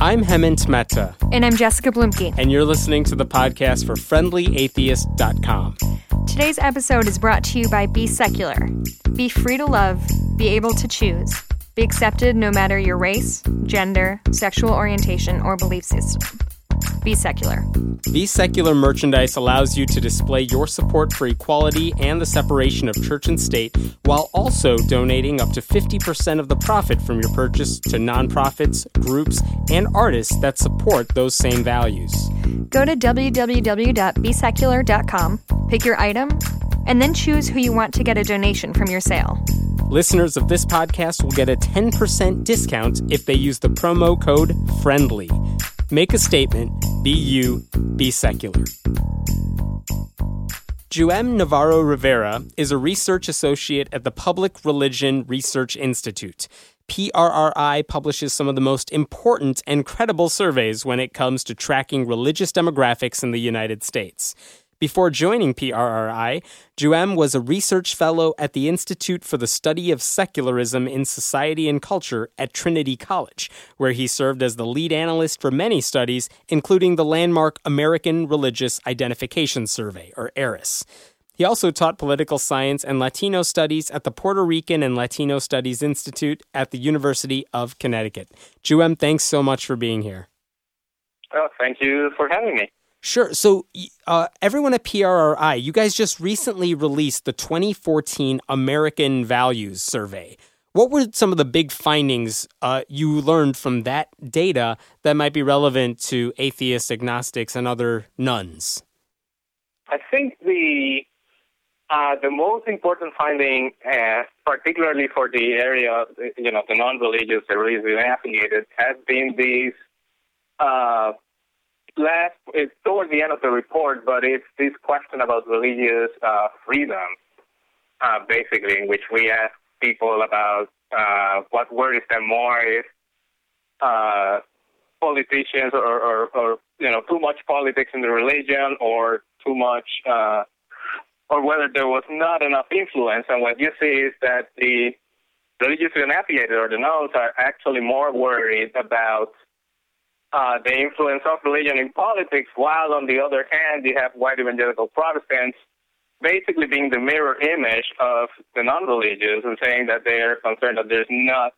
I'm Hemant Mehta. And I'm Jessica Bluemke. And you're listening to the podcast for friendlyatheist.com. Today's episode is brought to you by Be Secular. Be free to love, be able to choose, be accepted no matter your race, gender, sexual orientation, or belief system. Be Secular. Be Secular merchandise allows you to display your support for equality and the separation of church and state while also donating up to 50% of the profit from your purchase to nonprofits, groups, and artists that support those same values. Go to www.besecular.com, pick your item, and then choose who you want to get a donation from your sale. Listeners of this podcast will get a 10% discount if they use the promo code FRIENDLY. Make a statement, be you, be secular. Juhem Navarro Rivera is a research associate at the Public Religion Research Institute. PRRI publishes some of the most important and credible surveys when it comes to tracking religious demographics in the United States. Before joining PRRI, Juhem was a research fellow at the Institute for the Study of Secularism in Society and Culture at Trinity College, where he served as the lead analyst for many studies, including the landmark American Religious Identification Survey, or ARIS. He also taught political science and Latino studies at the Puerto Rican and Latino Studies Institute at the University of Connecticut. Juhem, thanks so much for being here. Oh, thank you for having me. Sure. So, uh, everyone at PRRI, you guys just recently released the 2014 American Values Survey. What were some of the big findings uh, you learned from that data that might be relevant to atheists, agnostics, and other nones? I think the uh, the most important finding, uh, particularly for the area, you know, the non-religious, the religiously affiliated, has been these uh, last, it's towards the end of the report, but it's this question about religious uh, freedom, uh, basically, in which we ask people about uh, what worries them more if uh, politicians or, or, or, you know, too much politics in the religion or too much, uh, or whether there was not enough influence. And what you see is that the religiously unaffiliated or the nones are actually more worried about uh, the influence of religion in politics, while on the other hand, you have white evangelical Protestants basically being the mirror image of the non-religious and saying that they're concerned that there's not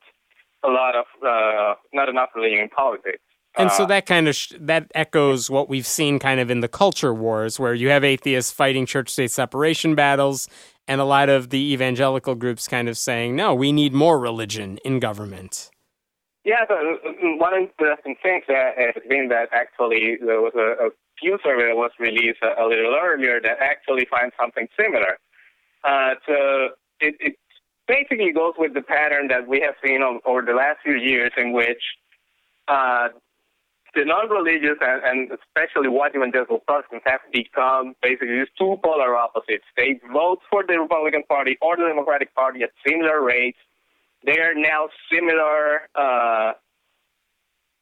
a lot of, uh, not enough religion in politics. And so uh, that kind of sh- that echoes what we've seen kind of in the culture wars, where you have atheists fighting church-state separation battles, and a lot of the evangelical groups kind of saying, "No, we need more religion in government." Yeah, so one interesting thing that has been that actually there was a, a Pew survey that was released a, a, little earlier that actually finds something similar. Uh, so it, it basically goes with the pattern that we have seen over the last few years in which uh, the non-religious and, and especially white evangelical Protestants have become basically these two polar opposites. They vote for the Republican Party or the Democratic Party at similar rates they are now similar uh,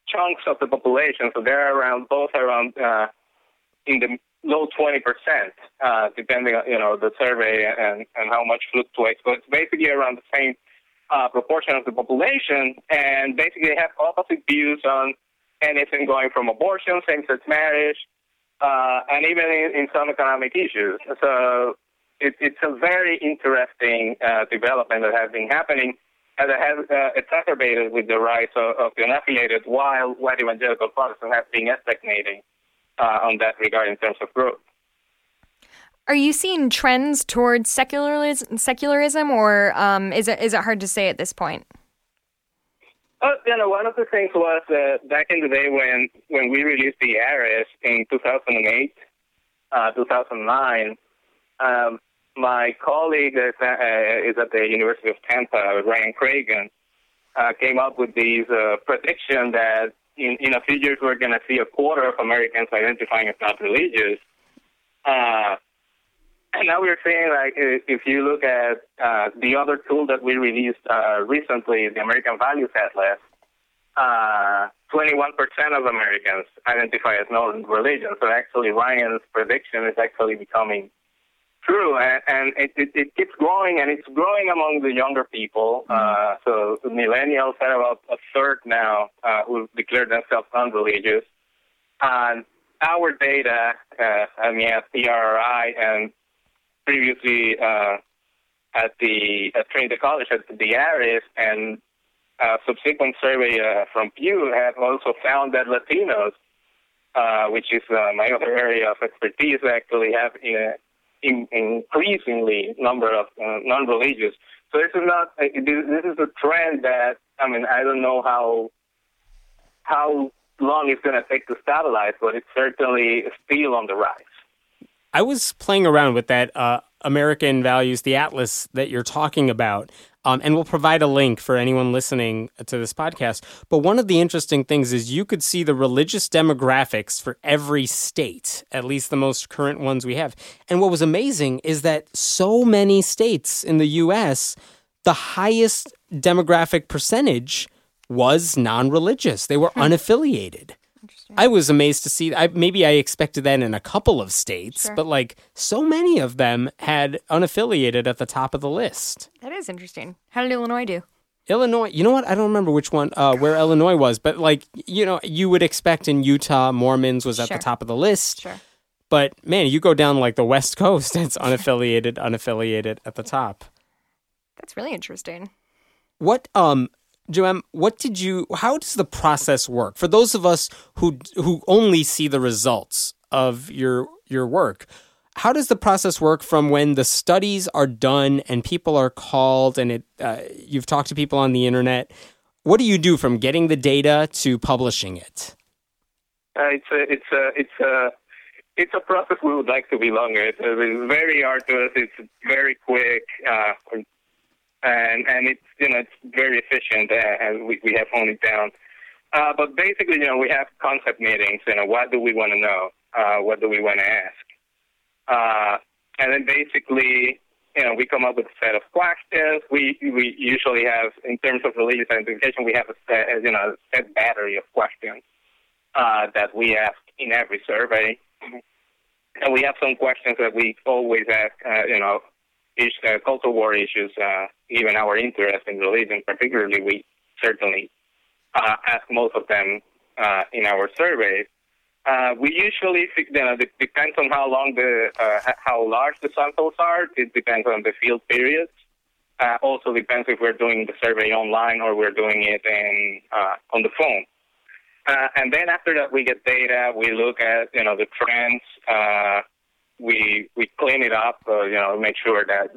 chunks of the population. So they're around both around uh, in the low 20 percent, uh, depending on you know the survey and and how much fluctuates. But it's basically around the same uh, proportion of the population, and basically they have opposite views on anything going from abortion, same-sex marriage, uh, and even in, in some economic issues. So it, it's a very interesting uh, development that has been happening it has uh, exacerbated with the rise of, of the unaffiliated, while white evangelical Protestants have been stagnating uh, on that regard in terms of growth. Are you seeing trends towards secularism, secularism or um, is it is it hard to say at this point? Oh, you know, one of the things was uh, back in the day when when we released the ARIS in 2008, uh, 2009. Um, my colleague is, uh, is at the University of Tampa, Ryan Cragun, uh, came up with these uh, prediction that in, in a few years we're going to see a quarter of Americans identifying as not religious. Uh, and now we're saying, like, if you look at uh, the other tool that we released uh, recently, the American Values Atlas, uh, 21% of Americans identify as non-religious. So actually, Ryan's prediction is actually becoming true, and, and it, it, it, keeps growing, and it's growing among the younger people. Mm-hmm. Uh, so millennials have about a third now uh, who declare themselves unreligious. And our data, uh, I mean, at PRRI and previously uh, at the at Trinity College at the ARIS and uh, subsequent survey uh, from Pew have also found that Latinos, uh, which is uh, my other area of expertise, actually have uh, in, increasingly number of uh, non-religious. So this is not uh, this is a trend that I mean I don't know how how long it's going to take to stabilize, but it's certainly still on the rise. I was playing around with that uh, American values, the atlas that you're talking about. Um, and we'll provide a link for anyone listening to this podcast. But one of the interesting things is you could see the religious demographics for every state, at least the most current ones we have. And what was amazing is that so many states in the US, the highest demographic percentage was non religious, they were hmm. unaffiliated. I was amazed to see. I, maybe I expected that in a couple of states, sure. but like so many of them had unaffiliated at the top of the list. That is interesting. How did Illinois do? Illinois, you know what? I don't remember which one, uh, where Illinois was, but like you know, you would expect in Utah, Mormons was at sure. the top of the list. Sure. But man, you go down like the West Coast, it's unaffiliated, unaffiliated at the top. That's really interesting. What um Juhem, what did you? How does the process work for those of us who who only see the results of your your work? How does the process work from when the studies are done and people are called and it uh, you've talked to people on the internet? What do you do from getting the data to publishing it? Uh, it's a it's a it's a it's a process we would like to be longer. It's, it's very arduous. It's very quick. Uh, and and it's you know it's very efficient uh, and we we have honed it down. Uh, but basically, you know, we have concept meetings. You know, what do we want to know? Uh, what do we want to ask? Uh, and then basically, you know, we come up with a set of questions. We we usually have, in terms of religious identification, we have a set, you know, a set battery of questions uh, that we ask in every survey. And we have some questions that we always ask, uh, you know, is, uh, cultural war issues, uh, given our interest in religion, particularly, we certainly uh, ask most of them uh, in our surveys. Uh, we usually, you know, it depends on how long the, uh, how large the samples are. It depends on the field periods. Uh, also depends if we're doing the survey online or we're doing it in uh, on the phone. Uh, and then after that, we get data. We look at you know the trends. We we clean it up, uh, you know, make sure that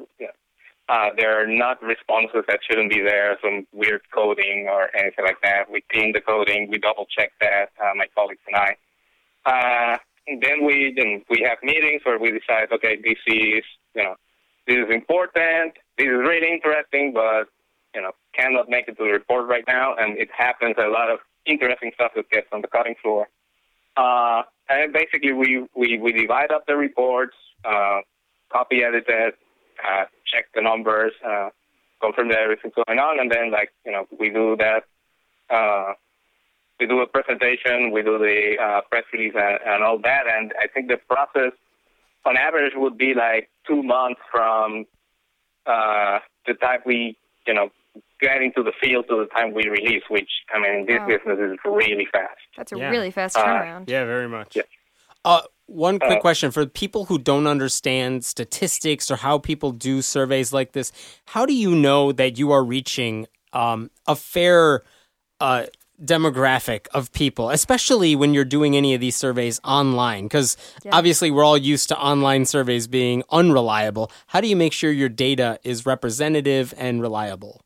uh, there are not responses that shouldn't be there, some weird coding or anything like that. We clean the coding, we double check that, uh, my colleagues and I. Uh, and then we then we have meetings where we decide, okay, this is you know this is important, this is really interesting, but you know cannot make it to the report right now, and it happens a lot of interesting stuff that gets on the cutting floor. Uh, and basically, we, we, we divide up the reports, uh, copy edit it, uh, check the numbers, uh, confirm that everything's going on, and then, like, you know, we do that. Uh, we do a presentation, we do the uh, press release and, and all that, and I think the process, on average, would be like two months from uh, the time we, you know, get to the field to the time we release, which I mean, this wow. business is really fast. That's a yeah. really fast uh, turnaround. Uh, yeah, very much. Yeah. Uh, one quick uh, question for people who don't understand statistics or how people do surveys like this. How do you know that you are reaching um, a fair uh, demographic of people, especially when you're doing any of these surveys online? Because yeah. obviously, we're all used to online surveys being unreliable. How do you make sure your data is representative and reliable?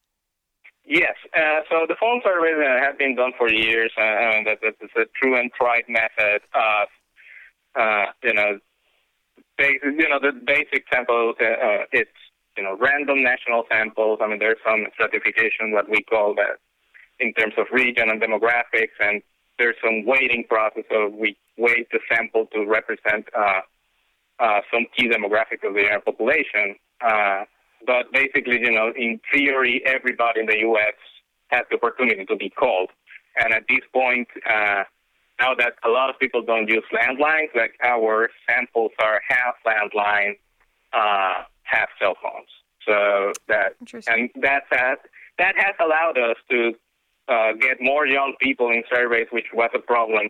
Yes. Uh, so the phone surveys uh, have been done for years, uh, and that, that is a true and tried method of, uh, you know, basic, you know, the basic sample. Uh, uh, it's you know random national samples. I mean, there's some stratification, what we call that, in terms of region and demographics, and there's some weighting process. So we weight the sample to represent uh, uh, some key demographic of the population. Uh, but basically, you know, in theory, everybody in the U.S. has the opportunity to be called. And at this point, uh, now that a lot of people don't use landlines, like our samples are half landline, uh, have cell phones. So that and that has that has allowed us to uh, get more young people in surveys, which was a problem,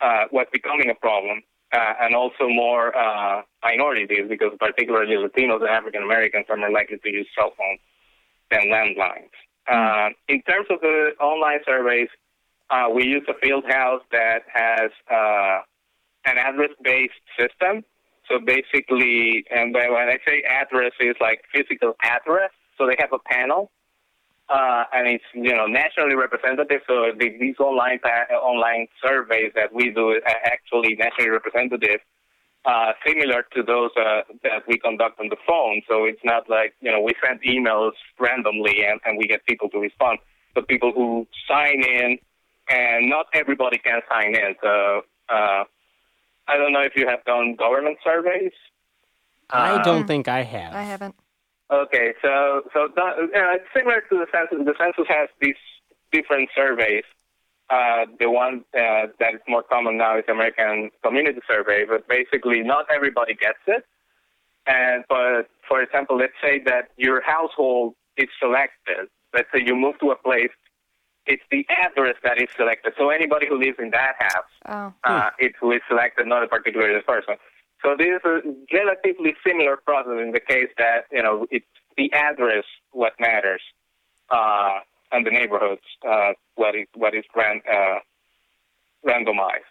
uh, was becoming a problem, uh, and also more uh, minorities, because particularly Latinos and African Americans are more likely to use cell phones than landlines. Uh, in terms of the online surveys, uh, we use a field house that has uh, an address-based system. So basically, and when I say address, it's like physical address. So they have a panel uh, and it's you know nationally representative. So the, these online online surveys that we do are actually nationally representative, uh, similar to those uh, that we conduct on the phone. So it's not like you know we send emails randomly and, and we get people to respond, but people who sign in, and not everybody can sign in. So uh, I don't know if you have done government surveys. I don't think I have. I haven't. Okay, so so that, uh, similar to the census, the census has these different surveys. Uh, the one uh, that is more common now is American Community Survey, but basically not everybody gets it. And but for example, let's say that your household is selected. Let's say you move to a place, it's the address that is selected. So anybody who lives in that house, oh. uh, it's who is selected, not a particular person. So this is a relatively similar process in the case that, you know, it's the address what matters, uh, and the neighborhoods, uh, what is, what is ran, uh, randomized,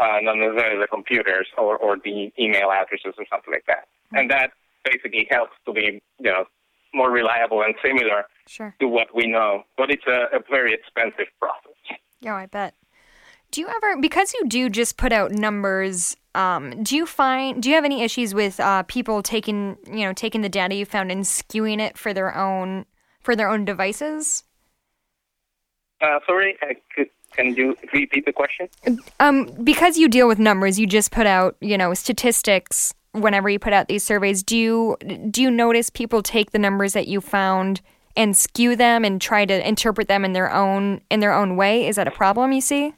uh, not necessarily the computers or, or the email addresses or something like that. Mm-hmm. And that basically helps to be, you know, more reliable and similar sure. to what we know. But it's a, a very expensive process. Yeah, I bet. Do you ever, because you do just put out numbers, um, do you find, do you have any issues with uh, people taking, you know, taking the data you found and skewing it for their own, for their own devices? Uh, sorry, could, can you repeat the question? Um, because you deal with numbers, you just put out, you know, statistics whenever you put out these surveys. Do you do you notice people take the numbers that you found and skew them and try to interpret them in their own in their own way? Is that a problem you see?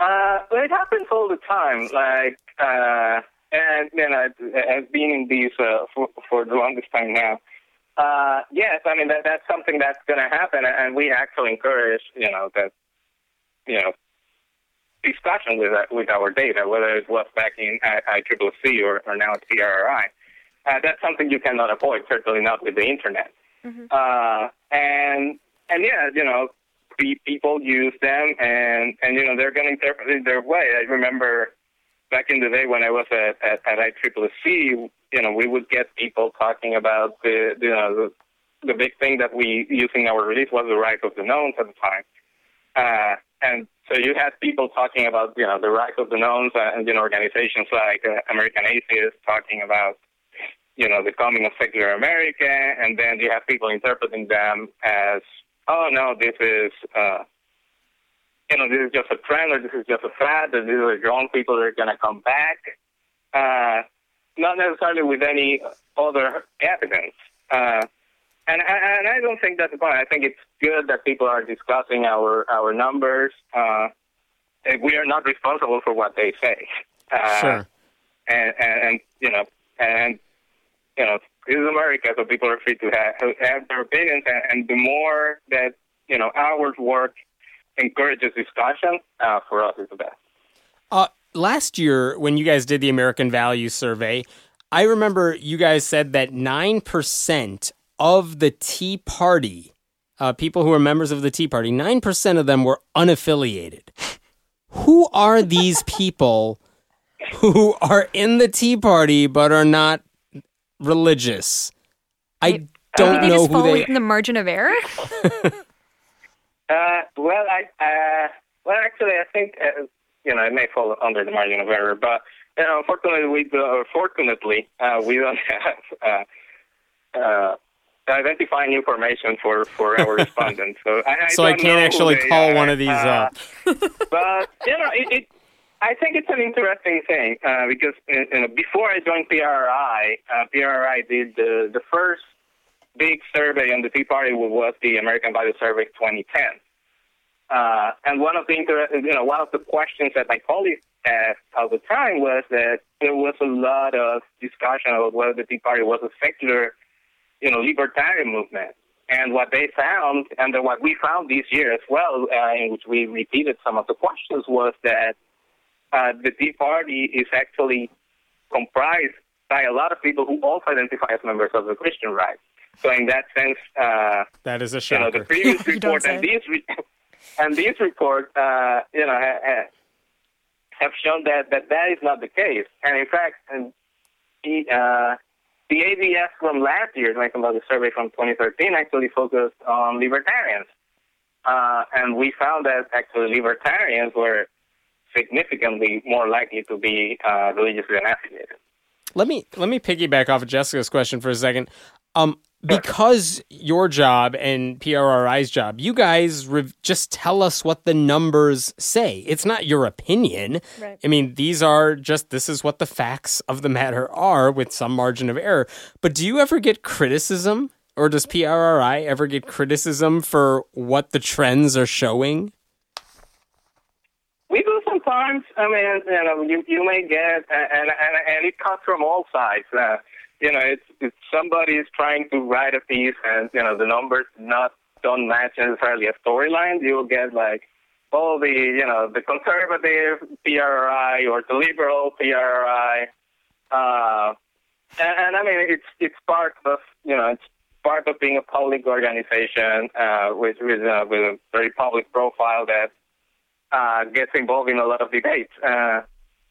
Uh, well, it happens all the time. Like, uh, and you know, I've been in these uh, for for the longest time now. Uh, yes, I mean that that's something that's going to happen, and we actually encourage you know that you know discussion with uh, with our data, whether it was back in ICCC or, or now at PRRI. Uh, that's something you cannot avoid, certainly not with the internet. Mm-hmm. Uh, and and yeah, you know, people use them, and and you know they're going to interpret it their way. I remember back in the day when I was at at, at ICCC, you know, we would get people talking about the you know the, the big thing that we using our release was the rise of the nones at the time, uh, and so you had people talking about you know the rise of the nones, and you know organizations like uh, American Atheists talking about you know the coming of secular America, and then you have people interpreting them as oh no, this is uh, you know this is just a trend or this is just a fad, that these are young people that are going to come back, uh, not necessarily with any other evidence. Uh, and, and I don't think that's the point. I think it's good that people are discussing our our numbers. Uh, we are not responsible for what they say. Uh, sure. And, and, and you know, and you know, this is America, so people are free to have, have their opinions, and, and the more that you know our work encourages discussion, uh, for us is the best. Uh, last year, when you guys did the American Values Survey, I remember you guys said that nine percent of the Tea Party, uh, people who are members of the Tea Party, nine percent of them were unaffiliated. Who are these people who are in the Tea Party but are not religious. I don't Maybe know just who fall they. within the margin of error. uh, well, I uh, well actually I think uh, you know it may fall under the margin of error, but you know, unfortunately we do, or fortunately uh, we don't have. Uh, uh, identifying information for, for our respondents. So I, I so I can't actually call one of these uh, up. but you know, it, it I think it's an interesting thing uh, because you know, before I joined PRI, uh, PRI did the, the first big survey on the Tea Party was the American Value Survey 2010. Uh, and one of the inter- you know one of the questions that my colleagues asked at the time was that there was a lot of discussion about whether the Tea Party was a secular, you know, libertarian movement. And what they found, and what we found this year as well, uh, in which we repeated some of the questions, was that uh, the Tea Party is actually comprised by a lot of people who also identify as members of the Christian right. So in that sense, uh, that is a shocker. You know, the previous report and these re- and these reports, uh, you know, ha- have shown that, that that is not the case. And in fact, and the, uh, the AVS from last year, like about the survey from 2013, actually focused on libertarians. Uh, and we found that actually libertarians were significantly more likely to be uh, religiously unaffiliated. Let me let me piggyback off of Jessica's question for a second. Um, because your job and PRRI's job, you guys re- just tell us what the numbers say. It's not your opinion. Right. I mean, these are just this is what the facts of the matter are with some margin of error. But do you ever get criticism or does PRRI ever get criticism for what the trends are showing? Sometimes. I mean, you know, you, you may get, and, and, and it comes from all sides. Uh, you know, it's, it's somebody is trying to write a piece and, you know, the numbers not don't match necessarily a storyline, you'll get like all the, you know, the conservative PRI or the liberal PRI. Uh, and, and I mean, it's, it's part of, you know, it's part of being a public organization uh, with, with, uh, with a very public profile that uh, gets involved in a lot of debates. Uh,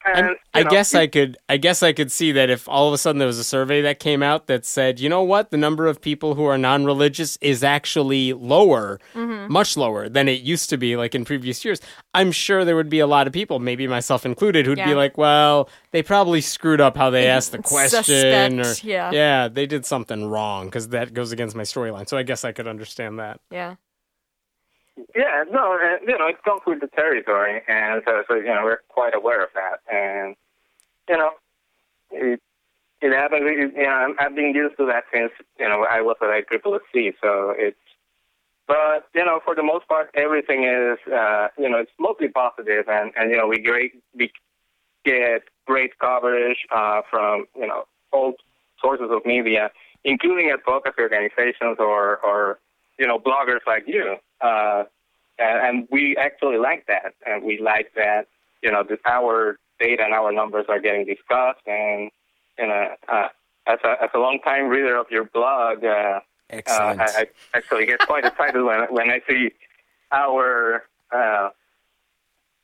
and, I know, guess I could I guess I could see that if all of a sudden there was a survey that came out that said, you know what, the number of people who are non-religious is actually lower, mm-hmm. much lower than it used to be like in previous years. I'm sure there would be a lot of people, maybe myself included, who'd yeah. be like, well, they probably screwed up how they asked the question Suspect, or yeah. yeah, they did something wrong because that goes against my storyline. So I guess I could understand that. Yeah. Yeah, no, and, you know, it comes with the territory, and so, so you know, we're quite aware of that, and you know, it it happens. It, you know, I've been used to that since you know I was at ICCC, so it's. But you know, for the most part, everything is uh, you know it's mostly positive, and and you know we great we get great coverage uh, from you know all sources of media, including advocacy organizations or or you know bloggers like you. Uh, and we actually like that, and we like that you know that our data and our numbers are getting discussed, and you know, uh, as a as a long time reader of your blog, uh, Excellent. Uh, I, I actually get quite excited when when I see our uh,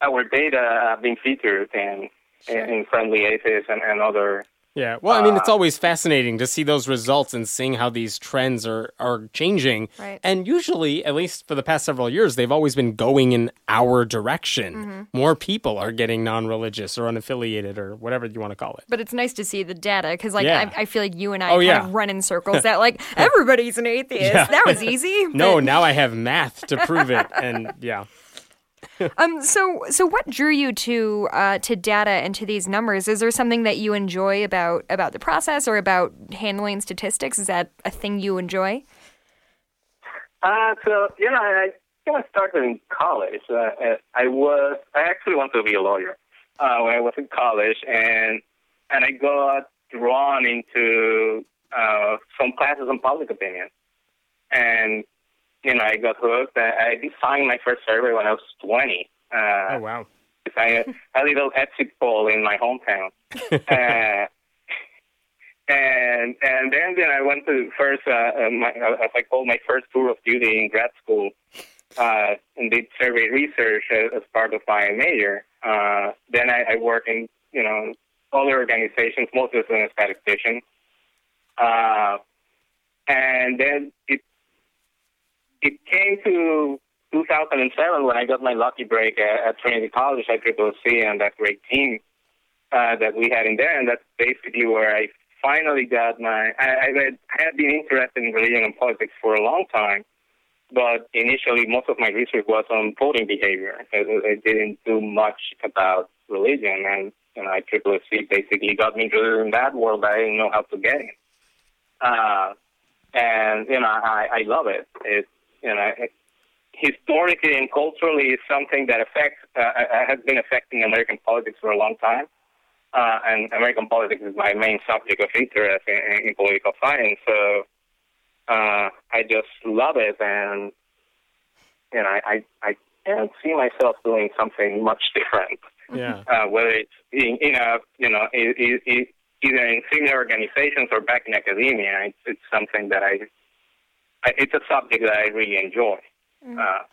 our data being featured in in friendly atheists and, and other yeah, well, I mean, it's uh, always fascinating to see those results and seeing how these trends are are changing. Right. And usually, at least for the past several years, they've always been going in our direction. Mm-hmm. More people are getting non-religious or unaffiliated or whatever you want to call it. But it's nice to see the data because, like, yeah. I, I, feel like you and I oh, kind yeah. of run in circles. that like everybody's an atheist. Yeah. That was easy. No, now I have math to prove it, and yeah. um. So, so what drew you to uh, to data and to these numbers? Is there something that you enjoy about about the process or about handling statistics? Is that a thing you enjoy? Uh, so you know, I kind of started in college. Uh, I was I actually wanted to be a lawyer uh, when I was in college, and and I got drawn into uh, some classes on public opinion, and you know, I got hooked. I, I designed my first survey when I was 20. Uh, oh, wow. I a little exit poll in my hometown. uh, and and then then I went to first uh, uh my, uh, as I called my first tour of duty in grad school uh, and did survey research as, as part of my major. Uh, then I, I worked in you know other organizations, mostly as an statistician. Uh, and then it it came to 2007 when I got my lucky break at, at Trinity College at Triple C and that great team uh, that we had in there, and that's basically where I finally got my. I, I, had, been interested in religion and politics for a long time, but initially most of my research was on voting behavior. I, I didn't do much about religion, and you know, ICCC basically got me interested in that world. I didn't know how to get in. Uh, and you know, I, I love it. It's you know, historically and culturally is something that affects uh, uh, has been affecting American politics for a long time. Uh, and American politics is my main subject of interest in, in political science. So uh, I just love it, and you know, I I, I can't see myself doing something much different. Yeah. Uh, whether it's in, in a you know it, it, it, either in similar organizations or back in academia, it's, it's something that I, it's a subject that I really enjoy. Mm. Uh,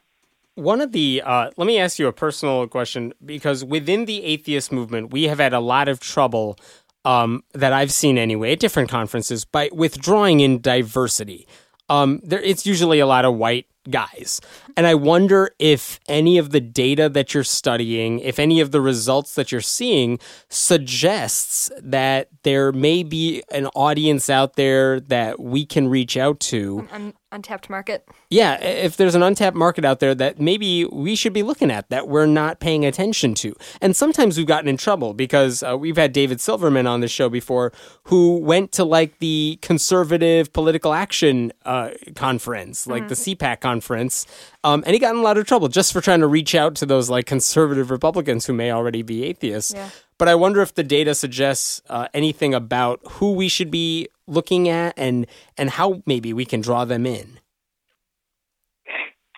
one of the, uh, let me ask you a personal question because within the atheist movement, we have had a lot of trouble um, that I've seen anyway at different conferences by withdrawing in diversity. Um, there, it's usually a lot of white guys. And I wonder if any of the data that you're studying, if any of the results that you're seeing suggests that there may be an audience out there that we can reach out to. Un- untapped market. Yeah, if there's an untapped market out there that maybe we should be looking at that we're not paying attention to. And sometimes we've gotten in trouble because uh, we've had David Silverman on the show before who went to like the conservative political action uh, conference, like mm-hmm. the CPAC conference, um, and he got in a lot of trouble just for trying to reach out to those like conservative Republicans who may already be atheists. Yeah. But I wonder if the data suggests uh, anything about who we should be looking at and and how maybe we can draw them in.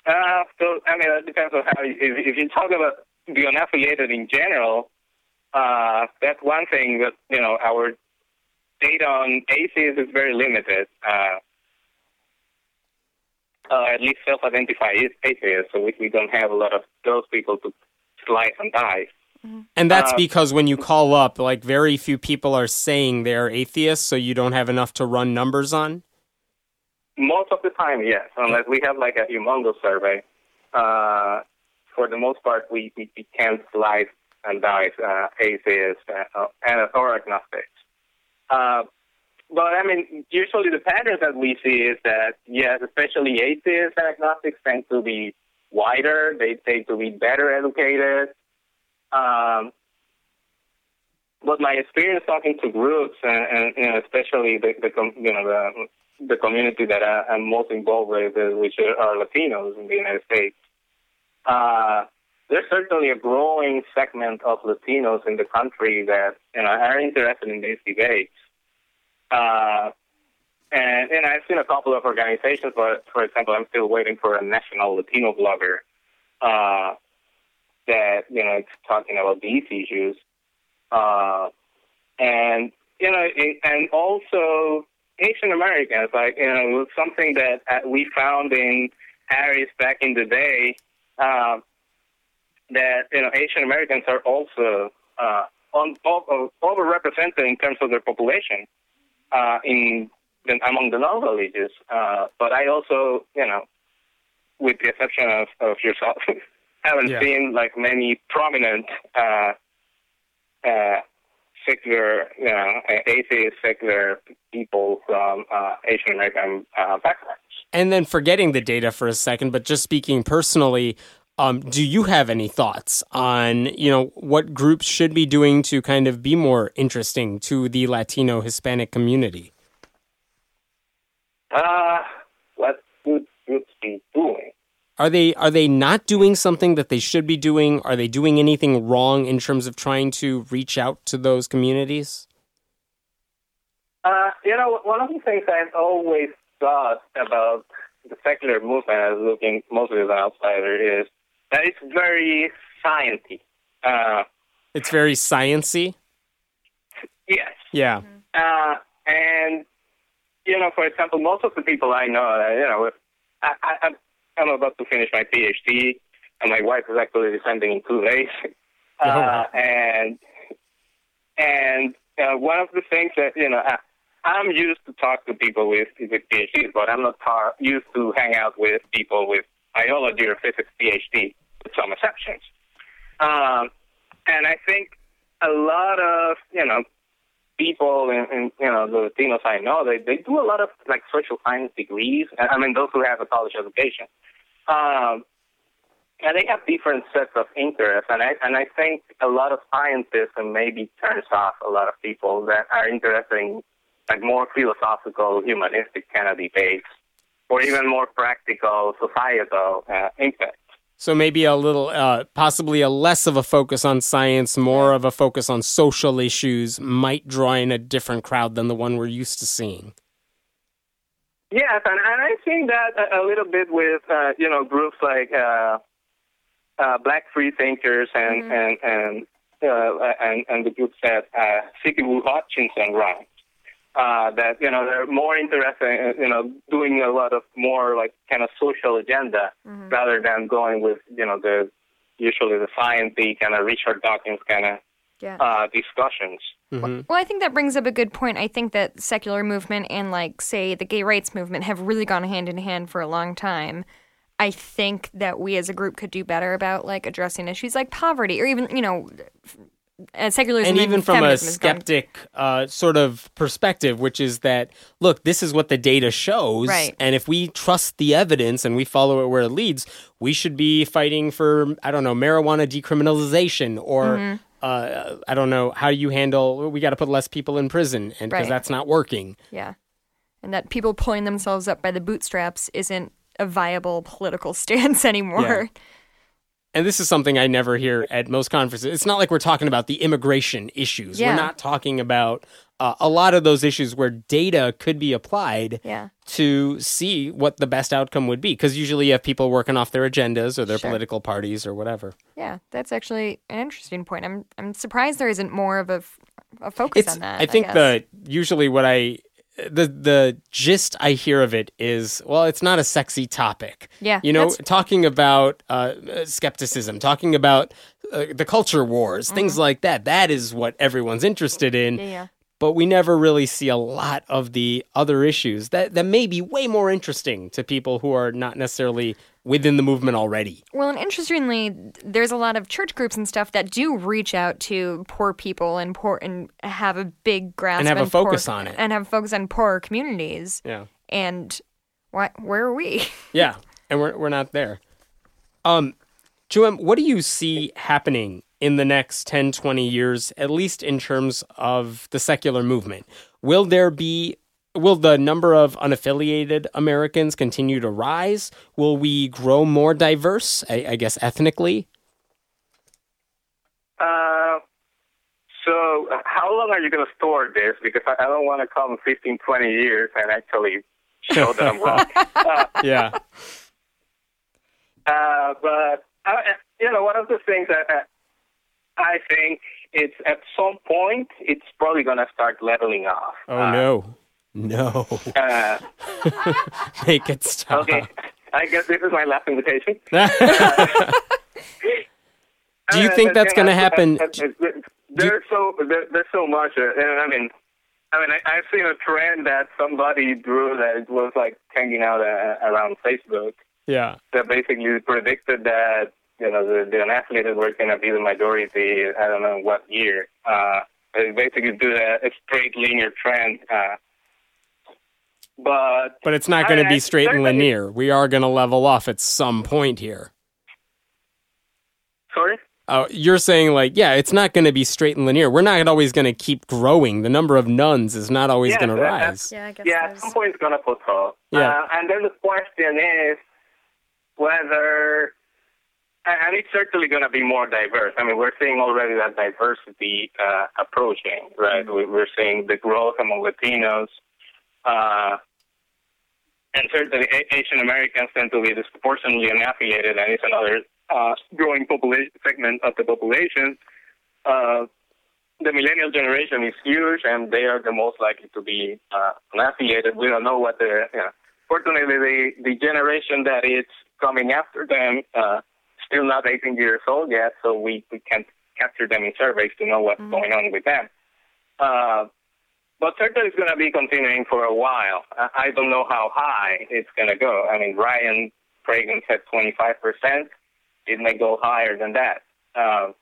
Uh, so I mean, it depends on how. You, if, if you talk about the unaffiliated in general, uh, that's one thing that you know our data on atheists is very limited. Uh, uh, at least self-identify is atheists, so we, we don't have a lot of those people to slice and dice. And that's uh, because when you call up, like very few people are saying they're atheists, so you don't have enough to run numbers on. Most of the time, yes. Unless we have like a humongous survey, uh, for the most part, we, we, we can't slice and dice uh, atheists uh, or agnostics. Uh, but I mean, usually the patterns that we see is that yes, especially atheists and agnostics tend to be wider. They tend to be better educated. Um, but my experience talking to groups, and, and you know, especially the, the you know the the community that I, am most involved with, which are Latinos in the United States, uh, there's certainly a growing segment of Latinos in the country that you know are interested in these debates. Uh, and and I've seen a couple of organizations, but for example, I'm still waiting for a national Latino blogger uh, that you know it's talking about these issues, uh, and you know, and also Asian Americans, like you know, was something that uh, we found in ARIS back in the day, uh, that you know, Asian Americans are also uh, on, over, overrepresented in terms of their population uh, in the, among the non-religious. Uh, but I also, you know, with the exception of, of yourself, haven't yeah. seen like many prominent uh, uh, secular, you know, atheist secular people from uh, Asian American uh, backgrounds. And then forgetting the data for a second, but just speaking personally, um, do you have any thoughts on you know what groups should be doing to kind of be more interesting to the Latino Hispanic community? Uh, what should groups be doing? Are they are they not doing something that they should be doing? Are they doing anything wrong in terms of trying to reach out to those communities? Uh, you know, one of the things I've always thought about the secular movement as looking mostly as an outsider is that it's very sciencey. Uh, it's very sciency. Yes. Yeah. Uh, and you know, for example, most of the people I know, uh, you know, I, I, I'm about to finish my PhD, and my wife is actually descending in two days. Oh, uh, and and uh, one of the things that you know, I, I'm used to talk to people with with PhDs, but I'm not tar- used to hang out with people with biology or physics PhD, with some exceptions. Um, and I think a lot of you know people in, in you know the Latinos I know they they do a lot of like social science degrees. I mean those who have a college education, um, and they have different sets of interests. And I and I think a lot of scientists and maybe turns off a lot of people that are interested in like more philosophical, humanistic kind of debates. or even more practical societal uh, impact. So maybe a little, uh, possibly a less of a focus on science, more of a focus on social issues might draw in a different crowd than the one we're used to seeing. Yes, and, and I think that a, a little bit with uh, you know groups like uh, uh, Black free thinkers and Mhm. and and, uh, and and the groups that uh, Sikivu Hutchinson runs. Uh, that you know they're more interested in you know doing a lot of more like kind of social agenda Mhm. rather than going with you know the usually the sciencey kind of Richard Dawkins kind of Yeah. uh, discussions. hmm Well, I think that brings up a good point. I think that secular movement and, like, say, the gay rights movement have really gone hand in hand for a long time. I think that we as a group could do better about, like, addressing issues like poverty or even, you know, uh, secularism And even from a skeptic uh, sort of perspective, which is that, look, this is what the data shows. Right. And if we trust the evidence and we follow it where it leads, we should be fighting for, I don't know, marijuana decriminalization or. Mm-hmm. Uh, I don't know how you handle. We got to put less people in prison, and because Right. that's not working. Yeah. And that people pulling themselves up by the bootstraps isn't a viable political stance anymore. And this is something I never hear at most conferences. It's not like we're talking about the immigration issues. Yeah. We're not talking about uh, a lot of those issues where data could be applied Yeah. to see what the best outcome would be. Because usually you have people working off their agendas or their Sure. political parties or whatever. Yeah, that's actually an interesting point. I'm I'm surprised there isn't more of a, f- a focus It's on that. I think guess. the usually what I the the gist I hear of it is well, it's not a sexy topic. Yeah, you know, talking about uh, skepticism, talking about uh, the culture wars, things like that. That is what everyone's interested in. Mm-hmm. yeah, yeah. But we never really see a lot of the other issues that that may be way more interesting to people who are not necessarily within the movement already. Well, and interestingly, there's a lot of church groups and stuff that do reach out to poor people and poor and have a big grasp And have a on poor- focus on it. and have a focus on poorer communities. Yeah. And why, where are we? Yeah, and we're we're not there. Um, Juhem, what do you see happening in the next 10, 20 years, at least in terms of the secular movement? Will there be will the number of unaffiliated Americans continue to rise? Will we grow more diverse, I, I guess ethnically? Uh, so uh, how long are you going to store this? Because I, I don't want to come 15, 20 years and actually show that I'm wrong. Uh, Yeah. uh, but, uh, you know, one of the things that uh, I think it's at some point, it's probably going to start leveling off. Oh Uh, no. No. Uh, Make it stop. okay. I guess this is my last invitation. Do you Uh, think uh, that's going to happen? uh, uh, There's so there, there's so much, uh, and I mean, I mean, I, I've seen a trend that somebody drew that was like hanging out uh, around Facebook Yeah. that basically predicted that you know the, the unaffiliated were going to be the majority. I don't know what year. Uh, basically do a, a straight linear trend. Uh, but But it's not going to be straight and linear. We are going to level off at some point here. sorry. Oh, you're saying like, yeah, it's not going to be straight and linear. We're not always going to keep growing. The number of nones is not always Yes, going to uh, rise. yeah, I guess Yeah, at some point it's gonna plateau. Yeah. Uh, and then the question is whether, and and it's certainly gonna be more diverse. I mean, we're seeing already that diversity uh, approaching, right? We- We're seeing the growth among Latinos, uh, and certainly Asian Americans tend to be disproportionately unaffiliated, and it's another uh, growing population segment of the population. Uh, the millennial generation is huge, and they are the most likely to be uh, unaffiliated. We don't know what the. You know, fortunately, the the generation that is coming after them uh, still not 18 years old yet, so we we can't capture them in surveys to know what's going on with them. Uh, but certainly, it's going to be continuing for a while. I, I don't know how high it's going to go. I mean, Ryan Cragun said 25 percent. It may go higher than that. Uh,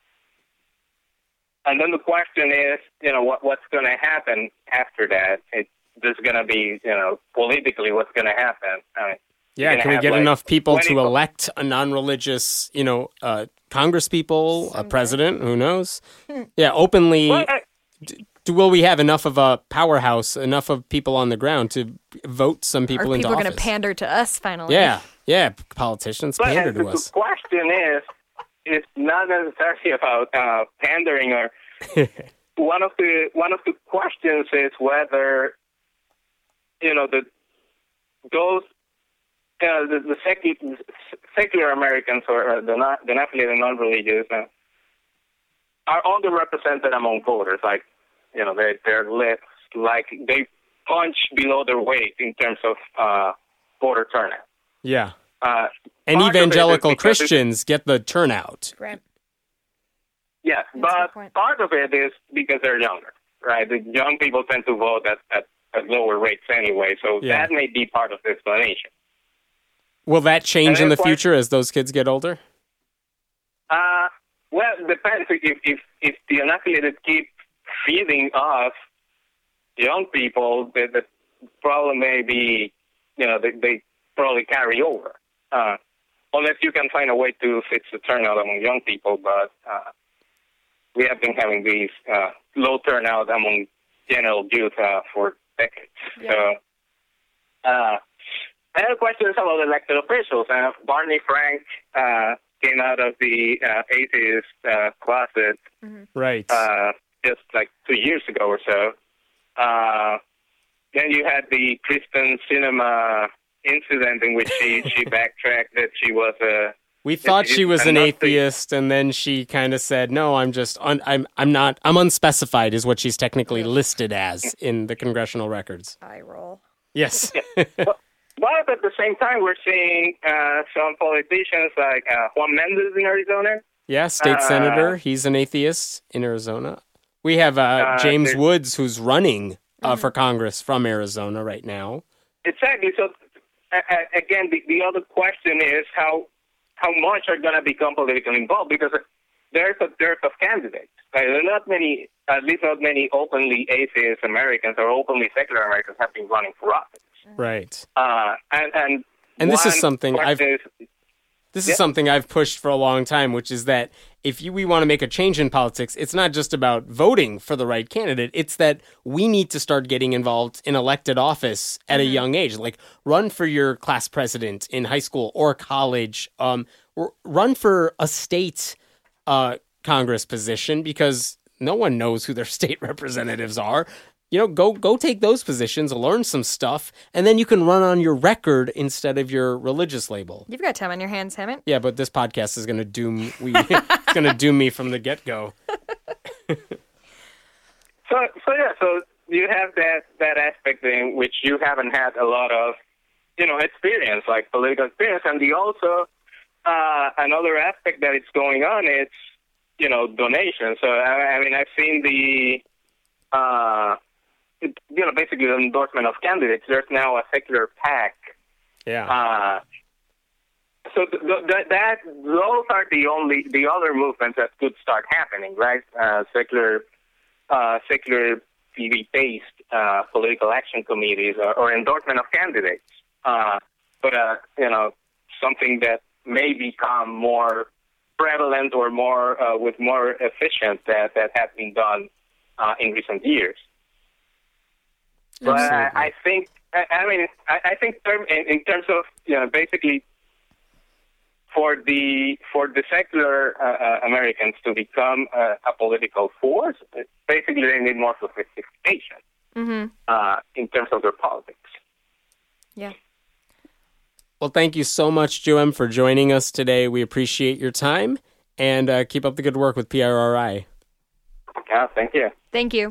and then the question is, you know, what what's going to happen after that? It, there's going to be, you know, politically, what's going to happen? I mean, Yeah, can we get like, enough people 20 to elect a non-religious, you know, uh, Congress people, a president? Who knows? Yeah, openly. well, I, do will we have enough of a powerhouse, enough of people on the ground to vote some people Are into people office? going to pander to us finally? Yeah, yeah. Politicians But pander to the us. question is, it's not necessarily about uh, pandering or one of the one of the questions is whether you know the those uh, the, the secular, secular Americans or uh, the not the affiliated non-religious uh, are underrepresented among voters. Like you know they they're less like they punch below their weight in terms of uh, voter turnout. Yeah. Uh, And part of it is evangelical Christians get the turnout. Right. Yes, That's but part of it is because they're younger, right? The young people tend to vote at, at, at lower rates anyway, so Yeah. that may be part of the explanation. Will that change in the that's future as those kids get older? Uh, well, it depends. If, if, if the unaffiliated keep feeding us young people, the, the problem may be, you know, they, they probably carry over. Uh, unless you can find a way to fix the turnout among young people, but uh, we have been having these uh, low turnout among general youth uh, for decades. So, uh, another question is about elected officials. Uh, Barney Frank uh, came out of the uh, atheist uh, closet Right. uh, just like two years ago or so. Uh, then you had the Kyrsten Sinema incident in which she, she backtracked that she was a we thought it- she was an atheist, and then she kind of said, "No, I'm just un- I'm I'm not I'm unspecified," is what she's technically listed as in the congressional records. I roll. Yes. But at the same time, we're seeing uh, some politicians like uh, Juan Mendez in Arizona. yeah. State Uh, senator. He's an atheist in Arizona. We have uh, Uh, James Woods, who's running uh, for Congress from Arizona right now. Exactly. So again, the, the other question is how how much are going to become politically involved because there's a dearth of candidates. Right? There are not many, at least not many openly atheist Americans or openly secular Americans have been running for office. Right. Uh, and and And this is something I've- is- This Yeah. is something I've pushed for a long time, which is that if you, we want to make a change in politics, it's not just about voting for the right candidate. It's that we need to start getting involved in elected office at a young age. Like run for your class president in high school or college. Um, or run for a state uh, Congress position because no one knows who their state representatives are. You know, go go take those positions, learn some stuff, and then you can run on your record instead of your religious label. You've got time on your hands, Hemant. Yeah, but this podcast is going to doom we it's going to doom me from the get go. So, so yeah, so you have that that aspect in which you haven't had a lot of, you know, experience, like political experience, and the also uh, another aspect that is going on is, you know, donations. So I, I mean, I've seen the, uh, it, you know, basically the endorsement of candidates. There's now a secular PAC Yeah. uh, so th- th- th- that those are the only the other movements that could start happening, right? Uh, secular, uh, secular TV-based uh, political action committees or, or endorsement of candidates. Uh, but uh, you know, something that may become more prevalent or more uh, with more efficient that that has been done uh, in recent years. But I, I think, I, I mean, I, I think term, in, in terms of, you know, basically for the for the secular uh, uh, Americans to become uh, a political force, basically they need more sophistication Mm-hmm. uh, in terms of their politics. Yeah. Well, thank you so much, Juhem, for joining us today. We appreciate your time and uh, keep up the good work with PRRI. Yeah, thank you. Thank you.